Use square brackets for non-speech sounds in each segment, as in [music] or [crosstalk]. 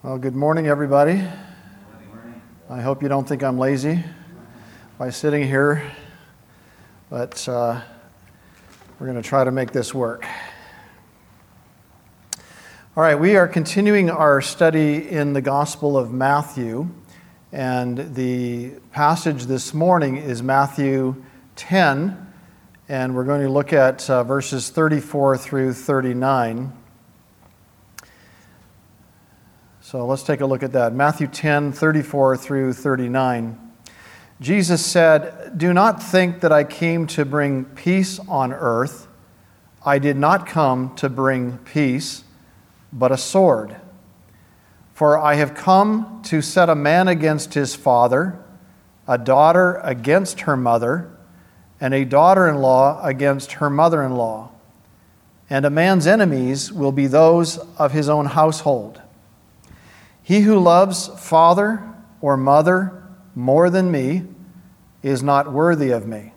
Well, good morning, everybody. Good morning. I hope you don't think I'm lazy by sitting here, but uh, we're going to try to make this work. All right, we are continuing our study in the Gospel of Matthew, and the passage this morning is Matthew 10, and we're going to look at uh, verses 34 through 39. So let's take a look at that. Matthew 10, 34 through 39. Jesus said, Do not think that I came to bring peace on earth. I did not come to bring peace, but a sword. For I have come to set a man against his father, a daughter against her mother, and a daughter in law against her mother in law. And a man's enemies will be those of his own household. He who loves father or mother more than me is not worthy of me.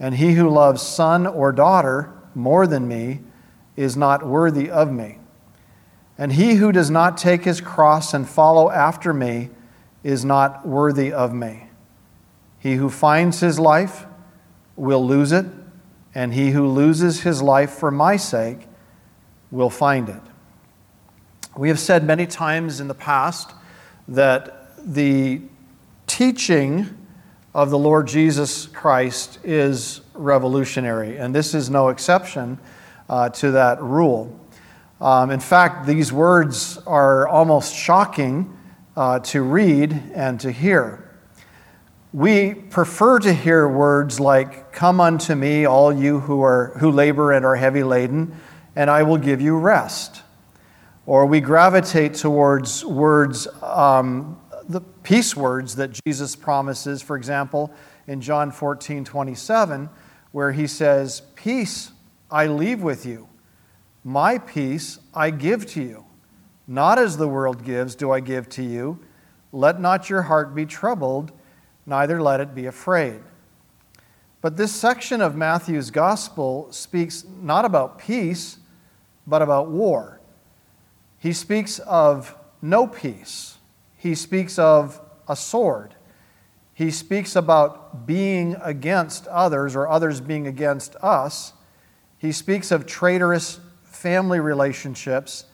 And he who loves son or daughter more than me is not worthy of me. And he who does not take his cross and follow after me is not worthy of me. He who finds his life will lose it, and he who loses his life for my sake will find it. We have said many times in the past that the teaching of the Lord Jesus Christ is revolutionary, and this is no exception uh, to that rule. Um, in fact, these words are almost shocking uh, to read and to hear. We prefer to hear words like, Come unto me, all you who, are, who labor and are heavy laden, and I will give you rest or we gravitate towards words, um, the peace words that Jesus promises, for example, in John 14 27, where he says, Peace I leave with you, my peace I give to you. Not as the world gives, do I give to you. Let not your heart be troubled, neither let it be afraid. But this section of Matthew's gospel speaks not about peace, but about war. He speaks of no peace. He speaks of a sword. He speaks about being against others or others being against us. He speaks of traitorous family relationships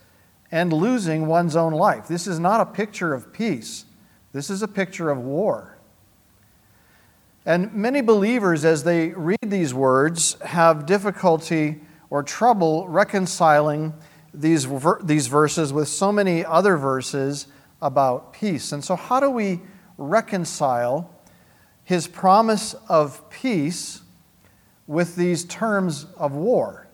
and losing one's own life. This is not a picture of peace, this is a picture of war. And many believers, as they read these words, have difficulty or trouble reconciling these, these verses with so many other verses about peace. And so, how do we reconcile his promise of peace with these terms of war?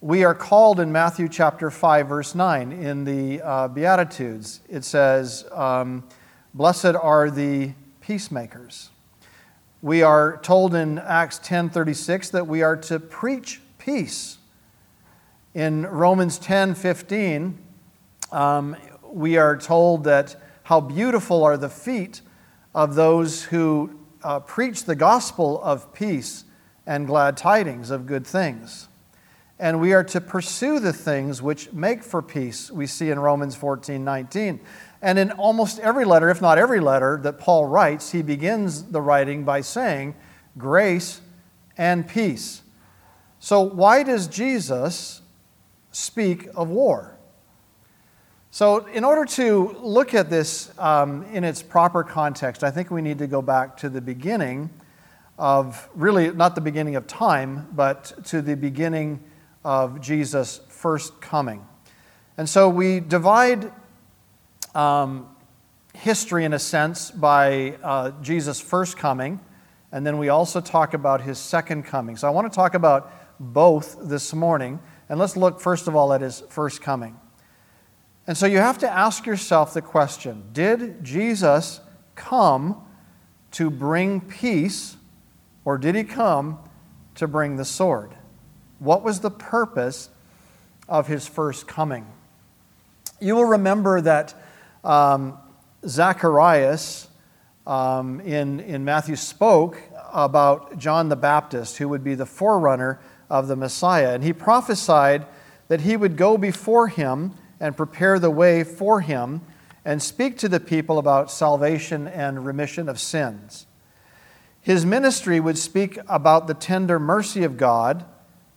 We are called in Matthew chapter 5, verse 9, in the uh, Beatitudes. It says, um, Blessed are the peacemakers. We are told in Acts 10:36 that we are to preach peace in Romans 10 15, um, we are told that how beautiful are the feet of those who uh, preach the gospel of peace and glad tidings of good things. And we are to pursue the things which make for peace, we see in Romans 14 19. And in almost every letter, if not every letter that Paul writes, he begins the writing by saying, grace and peace. So, why does Jesus speak of war. So, in order to look at this um, in its proper context, I think we need to go back to the beginning of really not the beginning of time, but to the beginning of Jesus' first coming. And so we divide um, history in a sense by uh, Jesus' first coming, and then we also talk about his second coming. So I want to talk about both this morning. And let's look first of all at his first coming. And so you have to ask yourself the question Did Jesus come to bring peace, or did he come to bring the sword? What was the purpose of his first coming? You will remember that um, Zacharias um, in, in Matthew spoke about John the Baptist, who would be the forerunner of the Messiah. And he prophesied that he would go before him and prepare the way for him and speak to the people about salvation and remission of sins. His ministry would speak about the tender mercy of God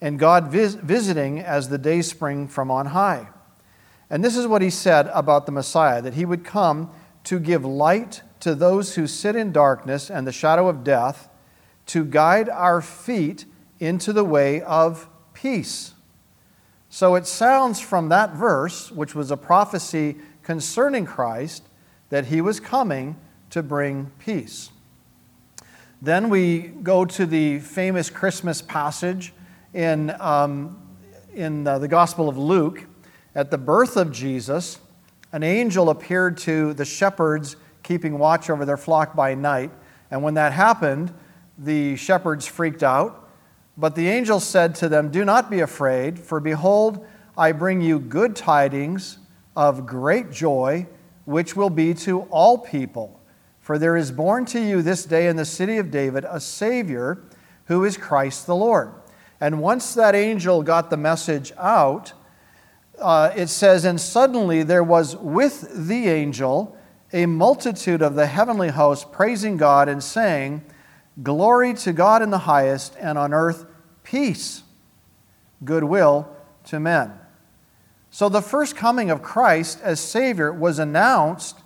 and God vis- visiting as the day spring from on high. And this is what he said about the Messiah that he would come to give light to those who sit in darkness and the shadow of death, to guide our feet into the way of peace. So it sounds from that verse, which was a prophecy concerning Christ, that he was coming to bring peace. Then we go to the famous Christmas passage in, um, in uh, the Gospel of Luke. At the birth of Jesus, an angel appeared to the shepherds keeping watch over their flock by night. And when that happened, the shepherds freaked out. But the angel said to them, Do not be afraid, for behold, I bring you good tidings of great joy, which will be to all people. For there is born to you this day in the city of David a Savior who is Christ the Lord. And once that angel got the message out, uh, it says, And suddenly there was with the angel a multitude of the heavenly host praising God and saying, Glory to God in the highest, and on earth peace, goodwill to men. So the first coming of Christ as Savior was announced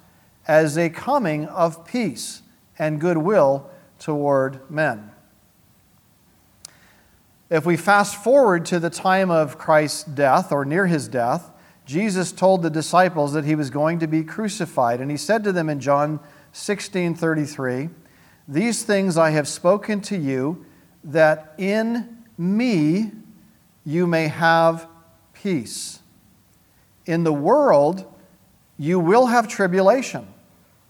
as a coming of peace and goodwill toward men. If we fast forward to the time of Christ's death or near his death, Jesus told the disciples that he was going to be crucified. And he said to them in John 16 33, These things I have spoken to you, that in me you may have peace. In the world you will have tribulation.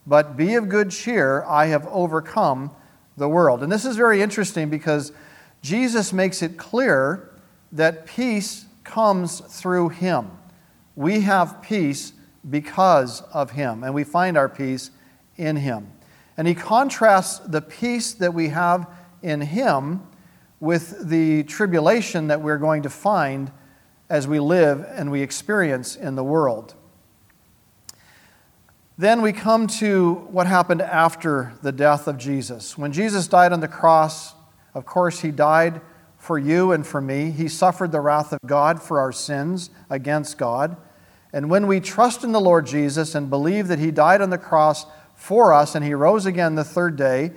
But be of good cheer, I have overcome the world. And this is very interesting because Jesus makes it clear that peace comes through him. We have peace because of him, and we find our peace in him. And he contrasts the peace that we have in him with the tribulation that we're going to find as we live and we experience in the world. Then we come to what happened after the death of Jesus. When Jesus died on the cross, of course, he died for you and for me. He suffered the wrath of God for our sins against God. And when we trust in the Lord Jesus and believe that he died on the cross for us and he rose again the third day,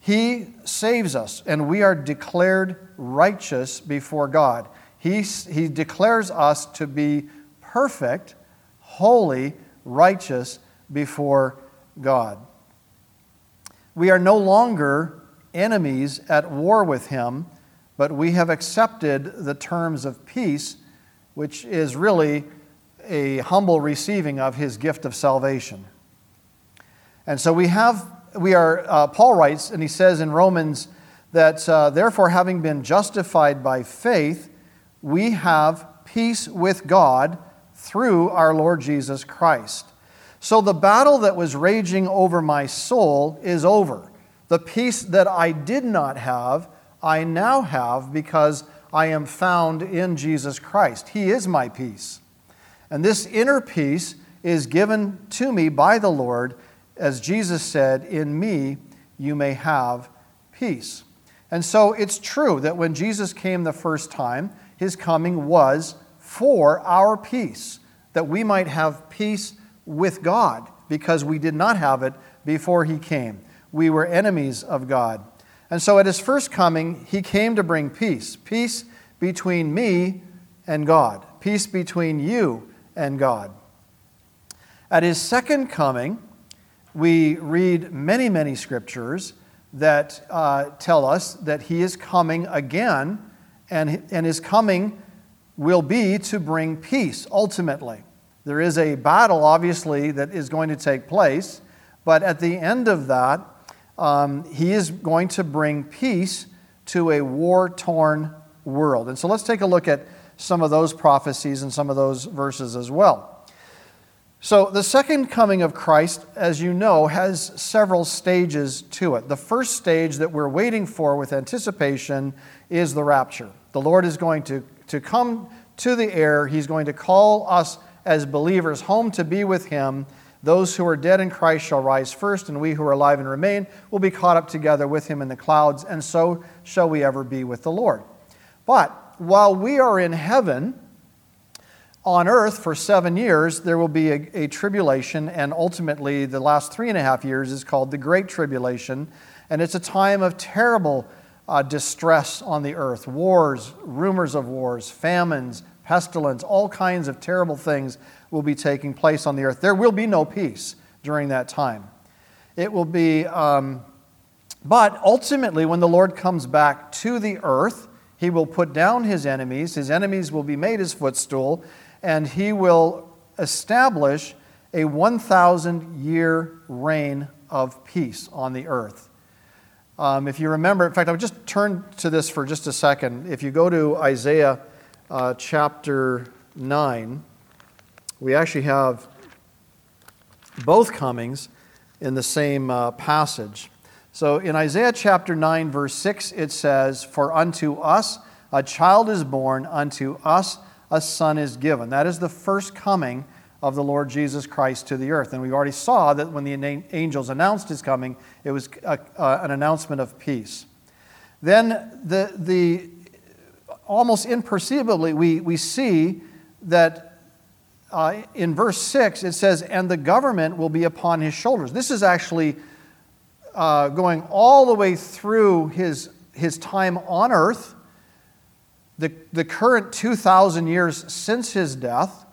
he saves us and we are declared righteous before God. He, he declares us to be perfect, holy, righteous before God. We are no longer enemies at war with Him, but we have accepted the terms of peace, which is really a humble receiving of His gift of salvation. And so we have, we are, uh, Paul writes, and he says in Romans that uh, therefore, having been justified by faith, we have peace with God through our Lord Jesus Christ. So the battle that was raging over my soul is over. The peace that I did not have, I now have because I am found in Jesus Christ. He is my peace. And this inner peace is given to me by the Lord, as Jesus said, In me you may have peace. And so it's true that when Jesus came the first time, his coming was for our peace, that we might have peace with God because we did not have it before he came. We were enemies of God. And so at his first coming, he came to bring peace peace between me and God, peace between you and God. At his second coming, we read many, many scriptures that uh, tell us that he is coming again, and, and his coming will be to bring peace ultimately. There is a battle, obviously, that is going to take place, but at the end of that, um, he is going to bring peace to a war torn world. And so let's take a look at some of those prophecies and some of those verses as well. So, the second coming of Christ, as you know, has several stages to it. The first stage that we're waiting for with anticipation is the rapture. The Lord is going to, to come to the air, He's going to call us as believers home to be with him. Those who are dead in Christ shall rise first, and we who are alive and remain will be caught up together with him in the clouds, and so shall we ever be with the Lord. But while we are in heaven, on earth for seven years, there will be a, a, tribulation, and ultimately, the last three and a half years is called the Great Tribulation. And it's a time of terrible uh, distress on the earth wars, rumors of wars, famines, pestilence, all kinds of terrible things will be taking place on the earth. There will be no peace during that time. It will be, um, but ultimately, when the Lord comes back to the earth, he will put down his enemies, his enemies will be made his footstool, and he will establish a 1,000 year reign of peace on the earth. Um, if you remember, in fact, I would just turn to this for just a second. If you go to Isaiah uh, chapter 9, we actually have both comings in the same uh, passage. So in Isaiah chapter 9, verse 6, it says, For unto us a child is born, unto us a son is given. That is the first coming of the Lord Jesus Christ to the earth. And we already saw that when the angels announced his coming, it was a, an announcement of peace. Then, the, the, almost imperceptibly, we, we see that uh, in verse 6 it says, And the government will be upon his shoulders. This is actually uh, going all the way through his, his time on earth, the, the current 2,000 years since his death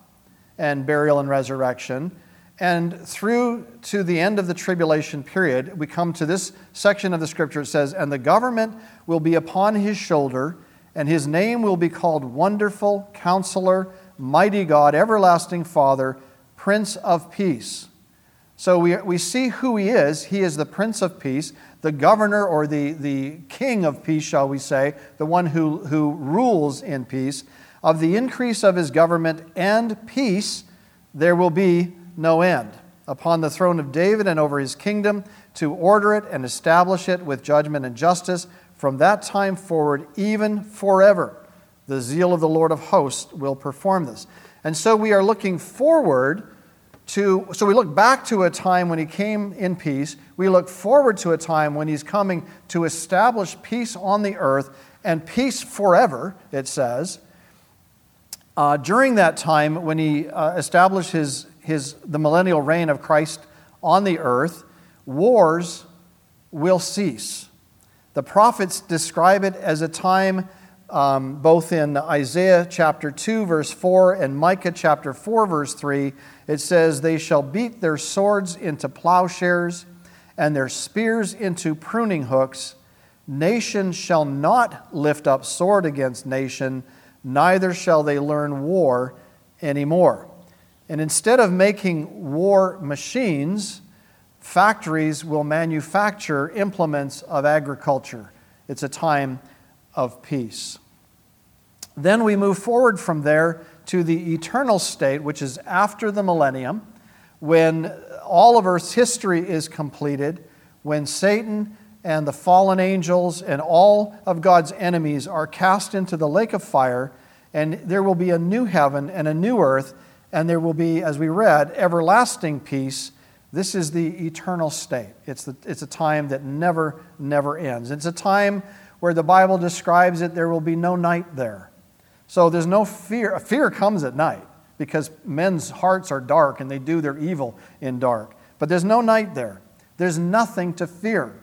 and burial and resurrection, and through to the end of the tribulation period, we come to this section of the scripture. It says, And the government will be upon his shoulder, and his name will be called Wonderful, Counselor, Mighty God, Everlasting Father, Prince of Peace. So we, we see who he is. He is the Prince of Peace, the governor or the, the king of peace, shall we say, the one who, who rules in peace. Of the increase of his government and peace, there will be no end. Upon the throne of David and over his kingdom, to order it and establish it with judgment and justice from that time forward, even forever. The zeal of the Lord of hosts will perform this. And so we are looking forward to, so we look back to a time when he came in peace. We look forward to a time when he's coming to establish peace on the earth and peace forever, it says. Uh, during that time, when he uh, established his, his, the millennial reign of Christ on the earth, wars will cease. The prophets describe it as a time um, both in Isaiah chapter 2, verse 4, and Micah chapter 4, verse 3, it says, They shall beat their swords into plowshares and their spears into pruning hooks. Nation shall not lift up sword against nation, neither shall they learn war anymore. And instead of making war machines, factories will manufacture implements of agriculture. It's a time of peace. Then we move forward from there to the eternal state, which is after the millennium, when all of Earth's history is completed, when Satan and the fallen angels and all of God's enemies are cast into the lake of fire, and there will be a new heaven and a new earth, and there will be, as we read, everlasting peace. This is the eternal state. It's, the, it's a time that never, never ends. It's a time where the Bible describes it, there will be no night there. So there's no fear. Fear comes at night because men's hearts are dark and they do their evil in dark. But there's no night there. There's nothing to fear.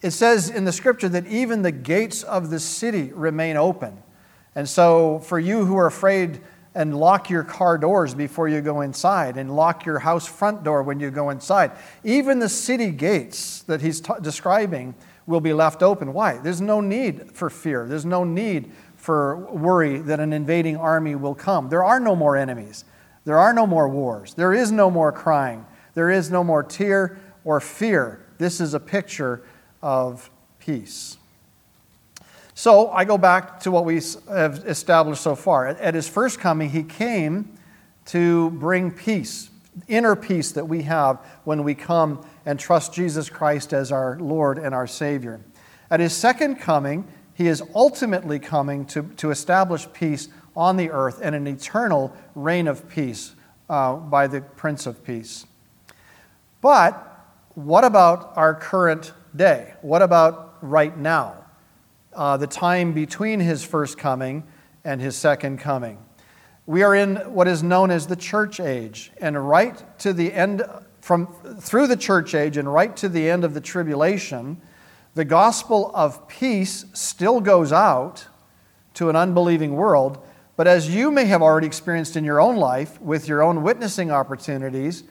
It says in the scripture that even the gates of the city remain open. And so, for you who are afraid and lock your car doors before you go inside and lock your house front door when you go inside, even the city gates that he's t- describing will be left open. Why? There's no need for fear. There's no need for worry that an invading army will come. There are no more enemies. There are no more wars. There is no more crying. There is no more tear or fear. This is a picture of peace. So I go back to what we have established so far. At his first coming, he came to bring peace, inner peace that we have when we come and trust Jesus Christ as our Lord and our Savior. At his second coming, he is ultimately coming to, to establish peace on the earth and an eternal reign of peace uh, by the Prince of Peace. But what about our current day? What about right now? Uh, the time between his first coming and his second coming. We are in what is known as the church age, and right to the end, from through the church age and right to the end of the tribulation, the gospel of peace still goes out to an unbelieving world. But as you may have already experienced in your own life with your own witnessing opportunities,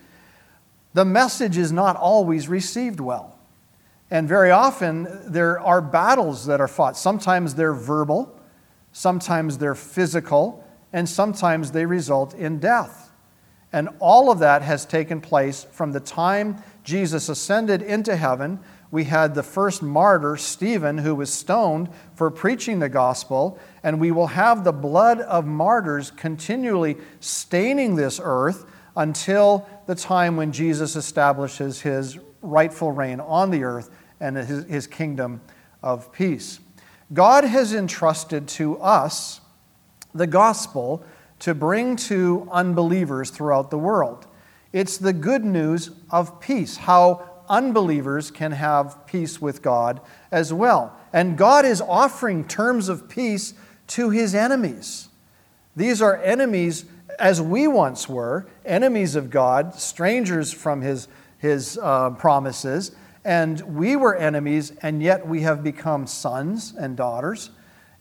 the message is not always received well. And very often there are battles that are fought. Sometimes they're verbal, sometimes they're physical, and sometimes they result in death. And all of that has taken place from the time Jesus ascended into heaven. We had the first martyr, Stephen, who was stoned for preaching the gospel, and we will have the blood of martyrs continually staining this earth until the time when Jesus establishes his rightful reign on the earth and his, his kingdom of peace. God has entrusted to us the gospel to bring to unbelievers throughout the world. It's the good news of peace, how unbelievers can have peace with God as well. And God is offering terms of peace to his enemies. These are enemies as we once were, enemies of God, strangers from his, his uh, promises. And we were enemies, and yet we have become sons and daughters.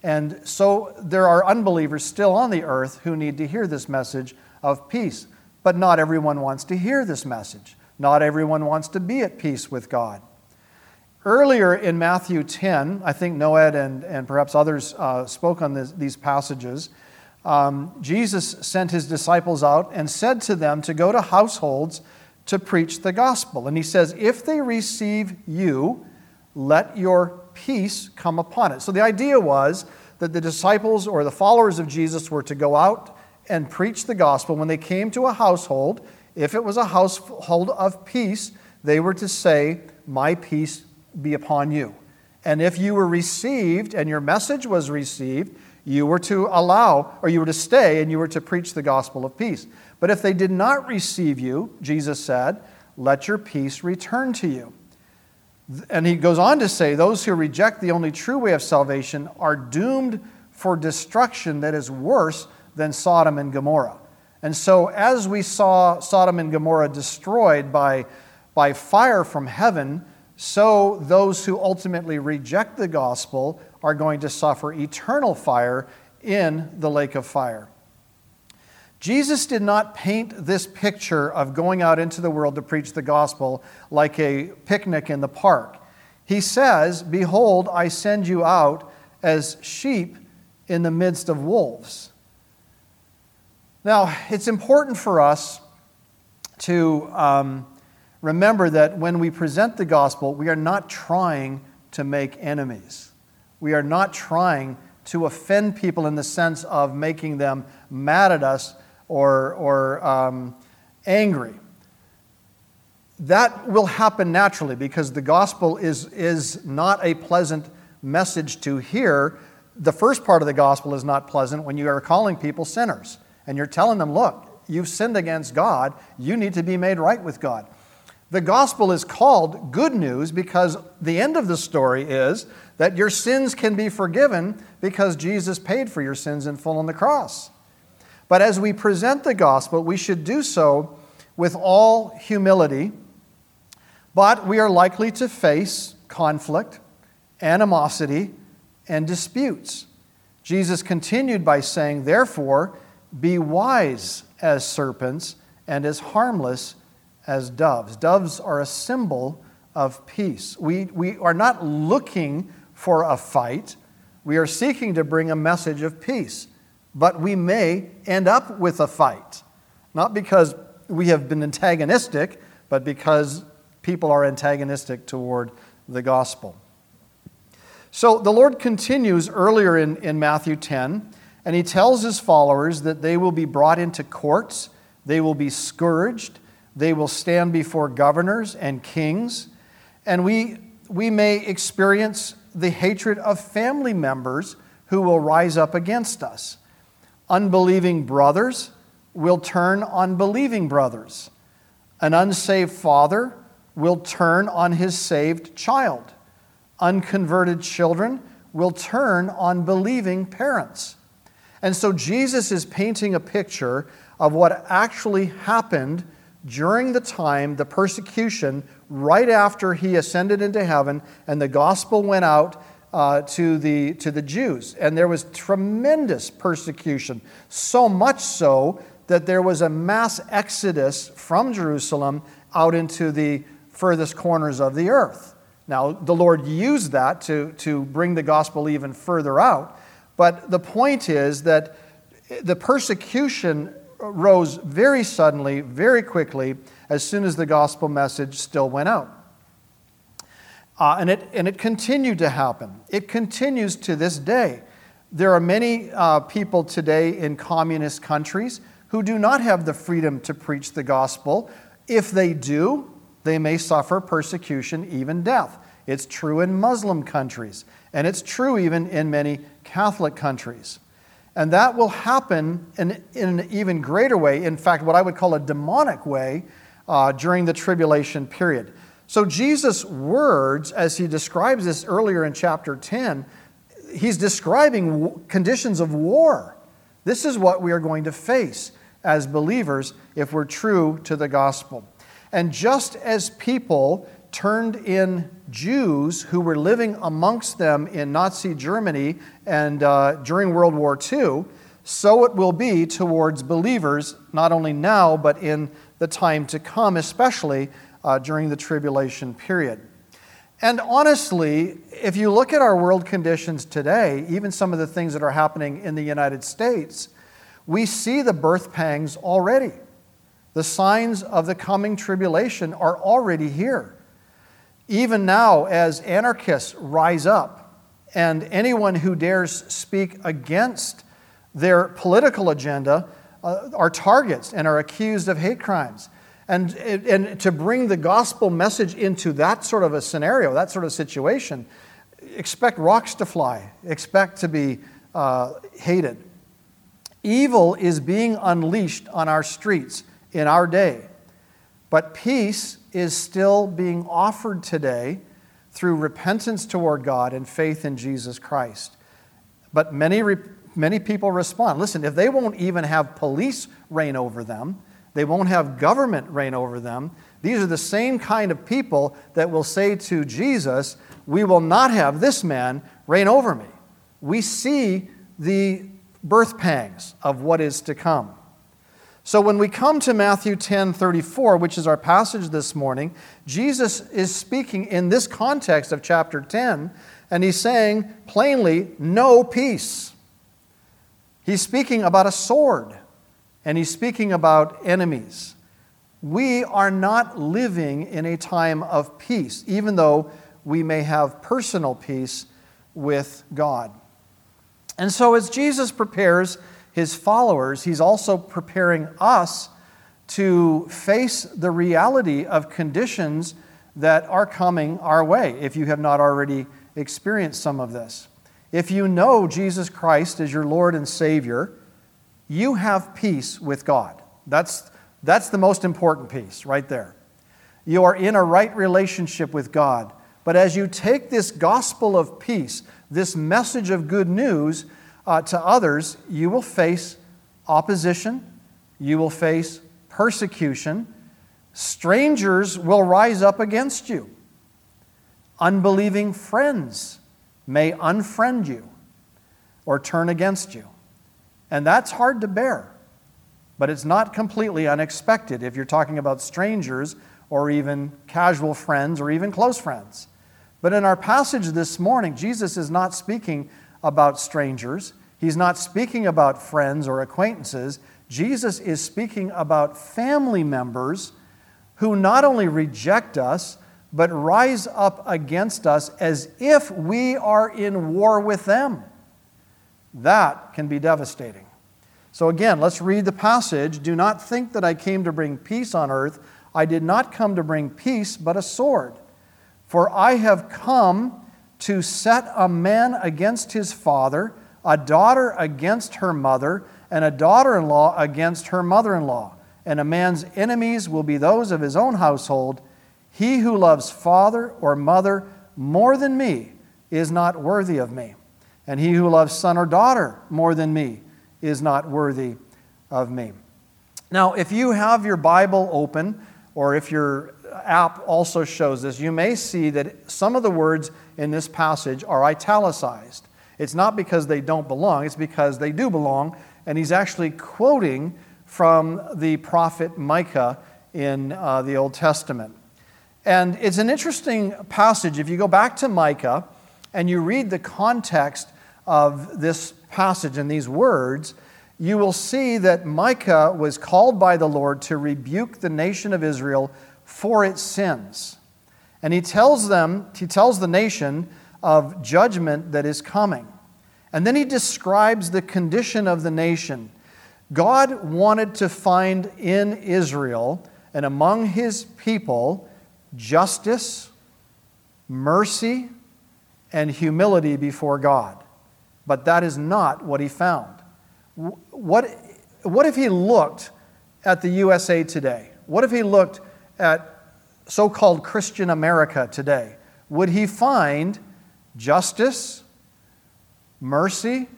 And so there are unbelievers still on the earth who need to hear this message of peace. But not everyone wants to hear this message. Not everyone wants to be at peace with God. Earlier in Matthew 10, I think Noed and, and perhaps others uh, spoke on this, these passages. Um, Jesus sent his disciples out and said to them to go to households to preach the gospel. And he says, If they receive you, let your peace come upon it. So the idea was that the disciples or the followers of Jesus were to go out and preach the gospel. When they came to a household, if it was a household of peace, they were to say, My peace be upon you. And if you were received and your message was received, you were to allow, or you were to stay, and you were to preach the gospel of peace. But if they did not receive you, Jesus said, let your peace return to you. And he goes on to say, those who reject the only true way of salvation are doomed for destruction that is worse than Sodom and Gomorrah. And so, as we saw Sodom and Gomorrah destroyed by, by fire from heaven, so those who ultimately reject the gospel are going to suffer eternal fire in the lake of fire. Jesus did not paint this picture of going out into the world to preach the gospel like a picnic in the park. He says, Behold, I send you out as sheep in the midst of wolves. Now, it's important for us to um, remember that when we present the gospel, we are not trying to make enemies. We are not trying to offend people in the sense of making them mad at us or, or um, angry. That will happen naturally because the gospel is, is not a pleasant message to hear. The first part of the gospel is not pleasant when you are calling people sinners and you're telling them, look, you've sinned against God, you need to be made right with God. The gospel is called good news because the end of the story is that your sins can be forgiven because Jesus paid for your sins in full on the cross. But as we present the gospel, we should do so with all humility, but we are likely to face conflict, animosity, and disputes. Jesus continued by saying, Therefore, be wise as serpents and as harmless as doves. Doves are a symbol of peace. We, we are not looking for a fight, we are seeking to bring a message of peace. But we may end up with a fight, not because we have been antagonistic, but because people are antagonistic toward the gospel. So the Lord continues earlier in, in Matthew 10, and he tells his followers that they will be brought into courts, they will be scourged, they will stand before governors and kings, and we, we may experience the hatred of family members who will rise up against us. Unbelieving brothers will turn on believing brothers. An unsaved father will turn on his saved child. Unconverted children will turn on believing parents. And so Jesus is painting a picture of what actually happened during the time, the persecution, right after he ascended into heaven and the gospel went out uh, to, the, to the Jews. And there was tremendous persecution, so much so that there was a mass exodus from Jerusalem out into the furthest corners of the earth. Now, the Lord used that to, to bring the gospel even further out. But the point is that the persecution rose very suddenly, very quickly, as soon as the gospel message still went out. Uh, and, it, and it continued to happen. It continues to this day. There are many uh, people today in communist countries who do not have the freedom to preach the gospel. If they do, they may suffer persecution, even death. It's true in Muslim countries, and it's true even in many Catholic countries. And that will happen in, in an even greater way, in fact, what I would call a demonic way, uh, during the tribulation period. So, Jesus' words, as he describes this earlier in chapter 10, he's describing conditions of war. This is what we are going to face as believers if we're true to the gospel. And just as people turned in Jews who were living amongst them in Nazi Germany and uh, during World War II, so it will be towards believers, not only now, but in the time to come, especially uh, during the tribulation period. And honestly, if you look at our world conditions today, even some of the things that are happening in the United States, we see the birth pangs already. The signs of the coming tribulation are already here. Even now, as anarchists rise up, and anyone who dares speak against their political agenda uh, are targets and are accused of hate crimes. And, and to bring the gospel message into that sort of a scenario, that sort of situation, expect rocks to fly, expect to be uh, hated. Evil is being unleashed on our streets in our day. But peace is still being offered today through repentance toward God and faith in Jesus Christ. But many, many people respond. Listen, if they won't even have police reign over them, they won't have government reign over them, these are the same kind of people that will say to Jesus, We will not have this man reign over me. We see the birth pangs of what is to come. So when we come to Matthew 10 34, which is our passage this morning, Jesus is speaking in this context of chapter 10, and he's saying plainly, no peace. He's speaking about a sword, and he's speaking about enemies. We are not living in a time of peace, even though we may have personal peace with God. And so, as Jesus prepares his followers, he's also preparing us to face the reality of conditions that are coming our way, if you have not already experienced some of this. If you know Jesus Christ as your Lord and Savior, you have peace with God. That's, that's the most important piece right there. You are in a right relationship with God. But as you take this gospel of peace, this message of good news, uh, to others, you will face opposition, you will face persecution, strangers will rise up against you, unbelieving friends may unfriend you or turn against you. And that's hard to bear, but it's not completely unexpected if you're talking about strangers or even casual friends or even close friends. But in our passage this morning, Jesus is not speaking about strangers. He's not speaking about friends or acquaintances. Jesus is speaking about family members who not only reject us, but rise up against us as if we are in war with them. That can be devastating. So, again, let's read the passage. Do not think that I came to bring peace on earth. I did not come to bring peace, but a sword. For I have come to set a man against his father, a daughter against her mother, and a daughter in law against her mother in law. And a man's enemies will be those of his own household. He who loves father or mother more than me is not worthy of me. And he who loves son or daughter more than me is not worthy of me. Now, if you have your Bible open, or if your app also shows this, you may see that some of the words in this passage are italicized. It's not because they don't belong, it's because they do belong, and he's actually quoting from the prophet Micah in uh, the Old Testament. And it's an interesting passage. If you go back to Micah and you read the context of this passage and these words, you will see that Micah was called by the Lord to rebuke the nation of Israel for its sins. And he tells them, he tells the nation of judgment that is coming. And then he describes the condition of the nation. God wanted to find in Israel and among his people justice, mercy, and humility before God. But that is not what he found. What, what if he looked at the USA today? What if he looked at so called Christian America today? Would he find justice, mercy,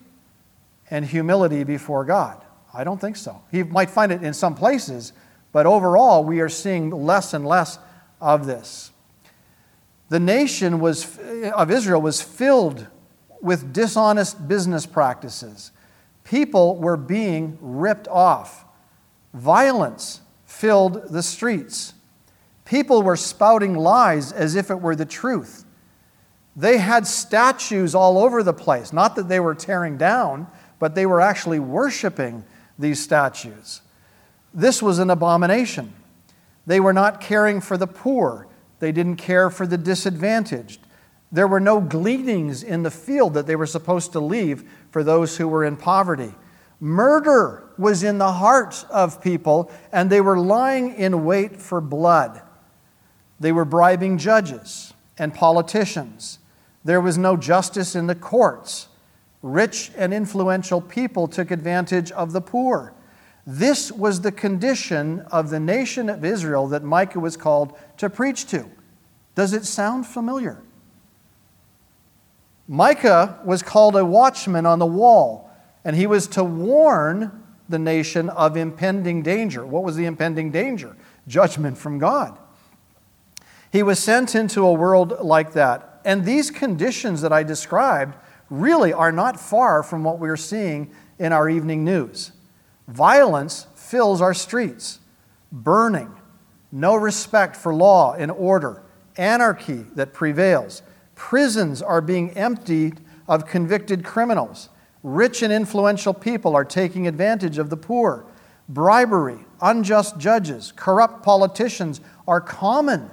and humility before God? I don't think so. He might find it in some places, but overall, we are seeing less and less of this. The nation was, of Israel was filled with dishonest business practices. People were being ripped off. Violence filled the streets. People were spouting lies as if it were the truth. They had statues all over the place. Not that they were tearing down, but they were actually worshiping these statues. This was an abomination. They were not caring for the poor, they didn't care for the disadvantaged. There were no gleanings in the field that they were supposed to leave for those who were in poverty. Murder was in the hearts of people, and they were lying in wait for blood. They were bribing judges and politicians. There was no justice in the courts. Rich and influential people took advantage of the poor. This was the condition of the nation of Israel that Micah was called to preach to. Does it sound familiar? Micah was called a watchman on the wall, and he was to warn the nation of impending danger. What was the impending danger? Judgment from God. He was sent into a world like that and these conditions that I described really are not far from what we're seeing in our evening news. Violence fills our streets, burning, no respect for law and order, anarchy that prevails. Prisons are being emptied of convicted criminals. Rich and influential people are taking advantage of the poor. Bribery, unjust judges, corrupt politicians are common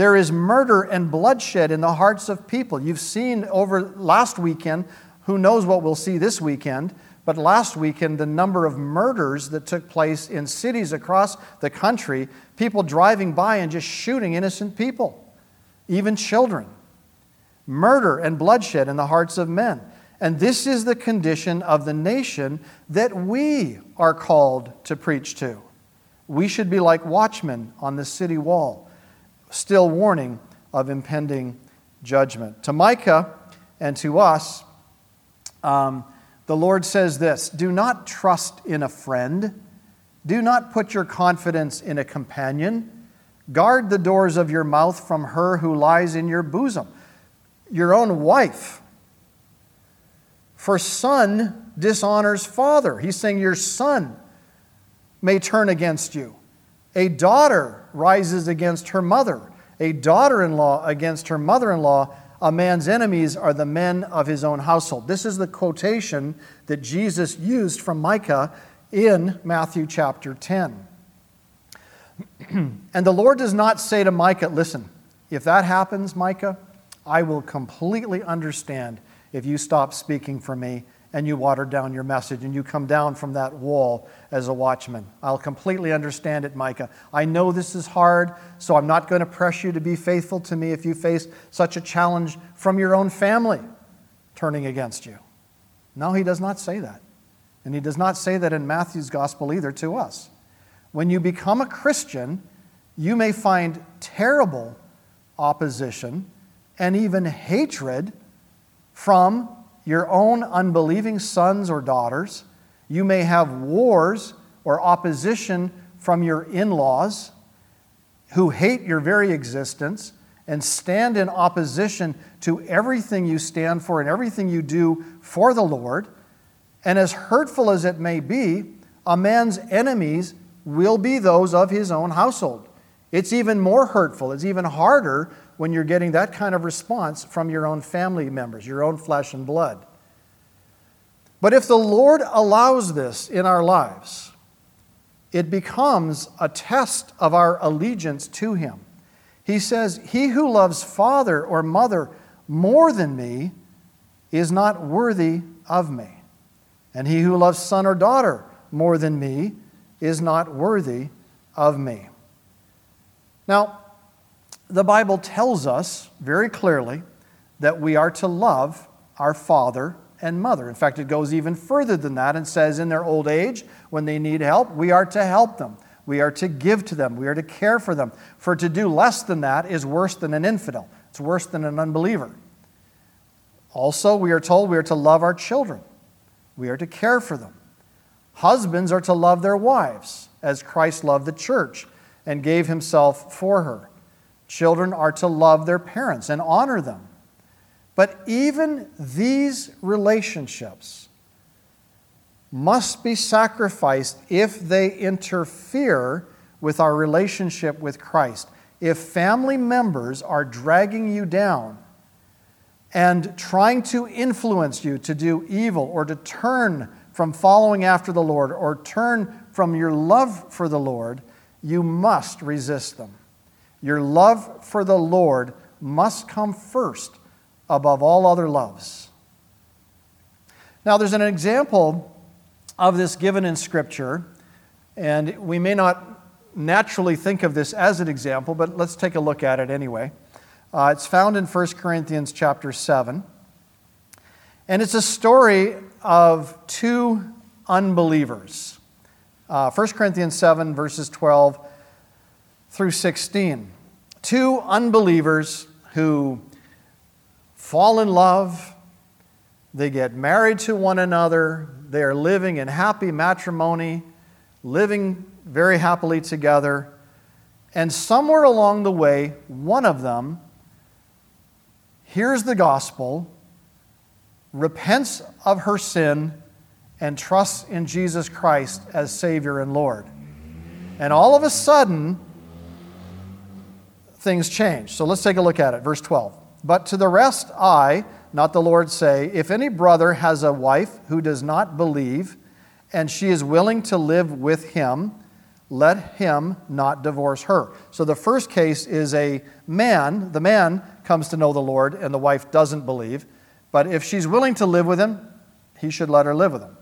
there is murder and bloodshed in the hearts of people. You've seen over last weekend, who knows what we'll see this weekend, but last weekend, the number of murders that took place in cities across the country, people driving by and just shooting innocent people, even children. Murder and bloodshed in the hearts of men. And this is the condition of the nation that we are called to preach to. We should be like watchmen on the city wall still warning of impending judgment. To Micah and to us, um, the Lord says this Do not trust in a friend, do not put your confidence in a companion. Guard the doors of your mouth from her who lies in your bosom, your own wife. For son dishonors father. He's saying your son may turn against you. A daughter rises against her mother, a daughter in law against her mother in law. A man's enemies are the men of his own household. This is the quotation that Jesus used from Micah in Matthew chapter 10. [clears throat] and the Lord does not say to Micah, Listen, if that happens, Micah, I will completely understand if you stop speaking for me and you water down your message and you come down from that wall as a watchman. I'll completely understand it, Micah. I know this is hard, so I'm not going to press you to be faithful to me if you face such a challenge from your own family turning against you. No, he does not say that. And he does not say that in Matthew's gospel either to us. When you become a Christian, you may find terrible opposition and even hatred from your own unbelieving sons or daughters. You may have wars or opposition from your in laws who hate your very existence and stand in opposition to everything you stand for and everything you do for the Lord. And as hurtful as it may be, a man's enemies will be those of his own household. It's even more hurtful, it's even harder when you're getting that kind of response from your own family members, your own flesh and blood. But if the Lord allows this in our lives, it becomes a test of our allegiance to Him. He says, He who loves father or mother more than me is not worthy of me. And he who loves son or daughter more than me is not worthy of me. Now, the Bible tells us very clearly that we are to love our father and mother. In fact, it goes even further than that and says, in their old age, when they need help, we are to help them. We are to give to them. We are to care for them. For to do less than that is worse than an infidel, it's worse than an unbeliever. Also, we are told we are to love our children, we are to care for them. Husbands are to love their wives as Christ loved the church and gave himself for her. Children are to love their parents and honor them. But even these relationships must be sacrificed if they interfere with our relationship with Christ. If family members are dragging you down and trying to influence you to do evil or to turn from following after the Lord or turn from your love for the Lord, you must resist them. Your love for the Lord must come first above all other loves. Now, there's an example of this given in Scripture, and we may not naturally think of this as an example, but let's take a look at it anyway. Uh, it's found in 1 Corinthians chapter 7. And it's a story of two unbelievers. Uh, 1 Corinthians 7, verses 12 through 16. Two unbelievers who fall in love, they get married to one another, they are living in happy matrimony, living very happily together. And somewhere along the way, one of them hears the gospel, repents of her sin, and trusts in Jesus Christ as Savior and Lord. And all of a sudden, things change. So let's take a look at it. Verse 12. But to the rest, I, not the Lord, say, if any brother has a wife who does not believe, and she is willing to live with him, let him not divorce her. So the first case is a man, the man comes to know the Lord and the wife doesn't believe. But if she's willing to live with him, he should let her live with him.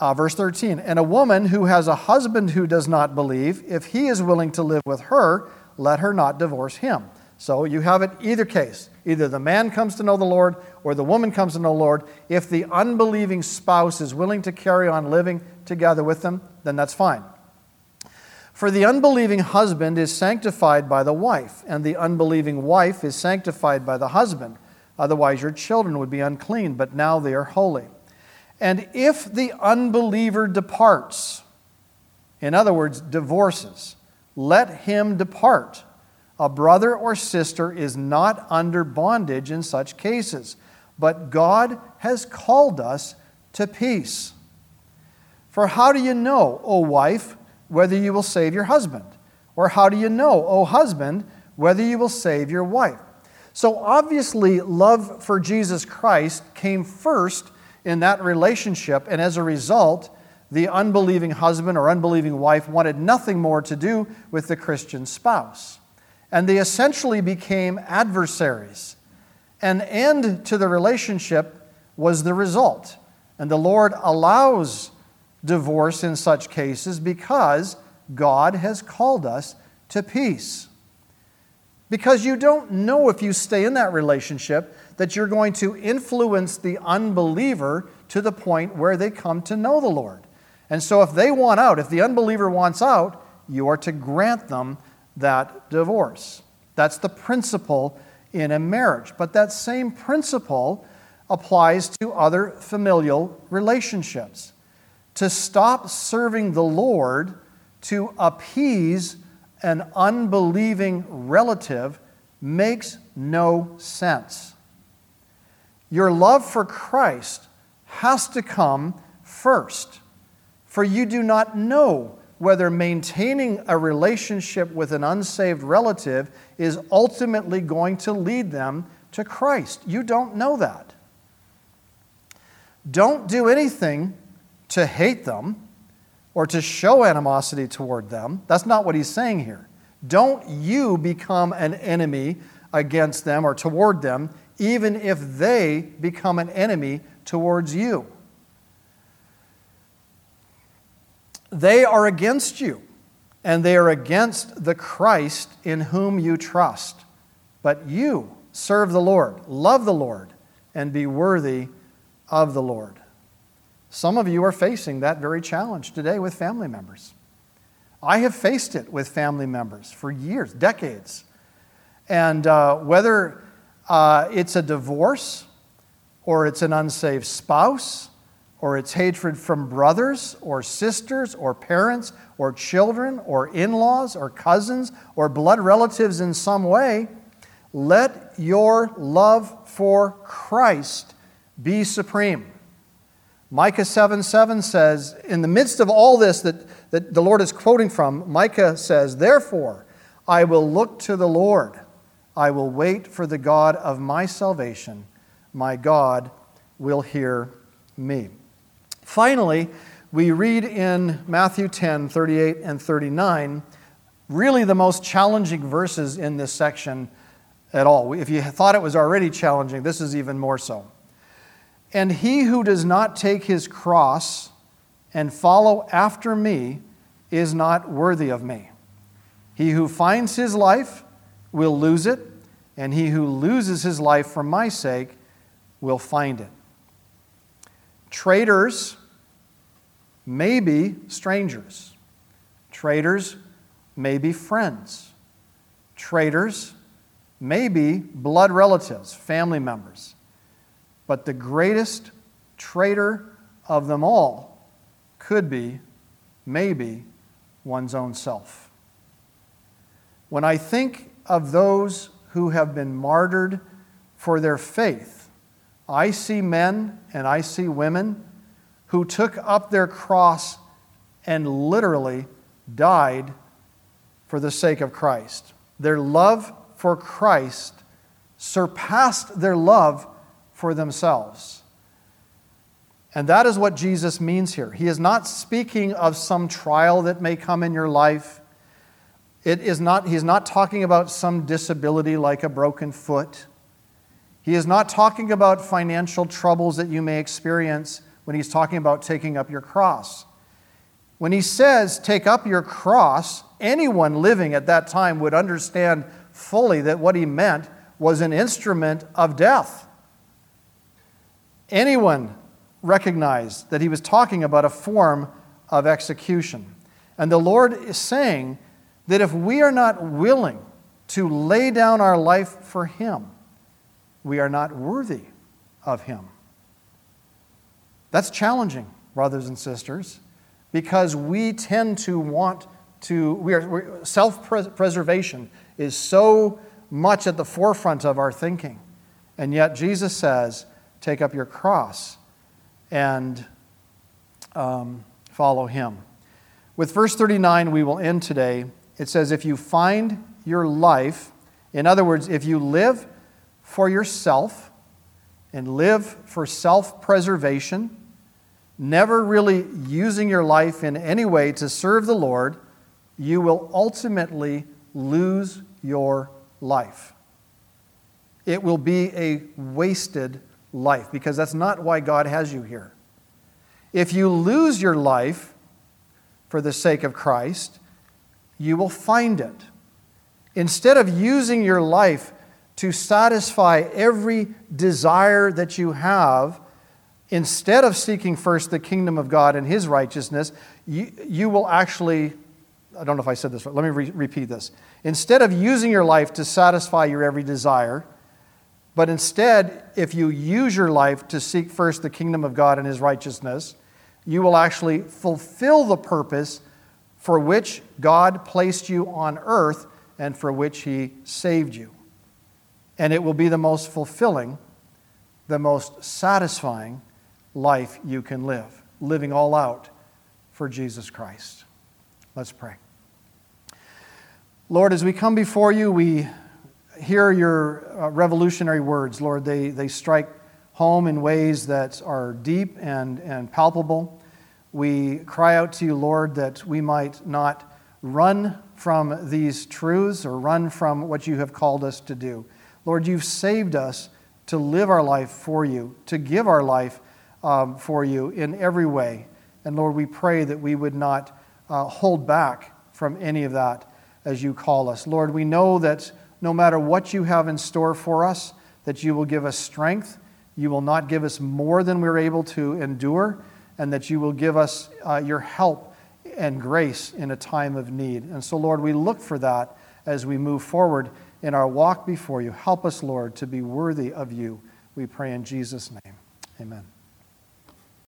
Uh, verse 13, and a woman who has a husband who does not believe, if he is willing to live with her, let her not divorce him. So you have it either case. Either the man comes to know the Lord or the woman comes to know the Lord. If the unbelieving spouse is willing to carry on living together with them, then that's fine. For the unbelieving husband is sanctified by the wife, and the unbelieving wife is sanctified by the husband. Otherwise, your children would be unclean, but now they are holy. And if the unbeliever departs, in other words, divorces, let him depart. A brother or sister is not under bondage in such cases, but God has called us to peace. For how do you know, O wife, whether you will save your husband? Or how do you know, O husband, whether you will save your wife? So obviously, love for Jesus Christ came first in that relationship, and as a result, the unbelieving husband or unbelieving wife wanted nothing more to do with the Christian spouse. And they essentially became adversaries. An end to the relationship was the result. And the Lord allows divorce in such cases because God has called us to peace. Because you don't know if you stay in that relationship that you're going to influence the unbeliever to the point where they come to know the Lord. And so, if they want out, if the unbeliever wants out, you are to grant them that divorce. That's the principle in a marriage. But that same principle applies to other familial relationships. To stop serving the Lord to appease an unbelieving relative makes no sense. Your love for Christ has to come first, for you do not know whether maintaining a relationship with an unsaved relative is ultimately going to lead them to Christ. You don't know that. Don't do anything to hate them or to show animosity toward them. That's not what he's saying here. Don't you become an enemy against them or toward them, even if they become an enemy towards you. They are against you, and they are against the Christ in whom you trust. But you serve the Lord, love the Lord, and be worthy of the Lord. Some of you are facing that very challenge today with family members. I have faced it with family members for years, decades. And uh, whether uh, it's a divorce, or it's an unsaved spouse, or it's hatred from brothers or sisters or parents or children or in laws or cousins or blood relatives in some way, let your love for Christ be supreme. Micah 7 7 says, in the midst of all this that, that the Lord is quoting from, Micah says, Therefore, I will look to the Lord. I will wait for the God of my salvation. My God will hear me. Finally, we read in Matthew 10 38 and 39, really the most challenging verses in this section at all. If you thought it was already challenging, this is even more so. And he who does not take his cross and follow after me is not worthy of me. He who finds his life will lose it, and he who loses his life for my sake will find it. Traitors may be strangers. Traitors may be friends. Traitors may be blood relatives, family members. But the greatest traitor of them all could be, maybe, one's own self. When I think of those who have been martyred for their faith, I see men and I see women who took up their cross and literally died for the sake of Christ. Their love for Christ surpassed their love for themselves. And that is what Jesus means here. He is not speaking of some trial that may come in your life. It is not, he's not talking about some disability like a broken foot. He is not talking about financial troubles that you may experience when he's talking about taking up your cross. When he says, take up your cross, anyone living at that time would understand fully that what he meant was an instrument of death. Anyone recognized that he was talking about a form of execution. And the Lord is saying that if we are not willing to lay down our life for him, we are not worthy of him. That's challenging, brothers and sisters, because we tend to want to, we are, self preservation is so much at the forefront of our thinking. And yet Jesus says, take up your cross and um, follow him. With verse 39, we will end today. It says, If you find your life, in other words, if you live for yourself and live for self preservation, never really using your life in any way to serve the Lord, you will ultimately lose your life. It will be a wasted life because that's not why God has you here. If you lose your life for the sake of Christ, you will find it. Instead of using your life to satisfy every desire that you have, instead of seeking first the kingdom of God and his righteousness, you, you will actually, I don't know if I said this right, let me re- repeat this. Instead of using your life to satisfy your every desire, but instead, if you use your life to seek first the kingdom of God and his righteousness, you will actually fulfill the purpose for which God placed you on earth and for which he saved you. And it will be the most fulfilling, the most satisfying life you can live, living all out for Jesus Christ. Let's pray. Lord, as we come before you, we hear your uh, revolutionary words. Lord, they, they strike home in ways that are deep and, and palpable. We cry out to you, Lord, that we might not run from these truths or run from what you have called us to do. Lord, you've saved us to live our life for you, to give our life um, for you in every way. And Lord, we pray that we would not uh, hold back from any of that as you call us. Lord, we know that no matter what you have in store for us, that you will give us strength. You will not give us more than we're able to endure, and that you will give us uh, your help and grace in a time of need. And so, Lord, we look for that as we move forward in our walk before you. Help us, Lord, to be worthy of you. We pray in Jesus' name. Amen.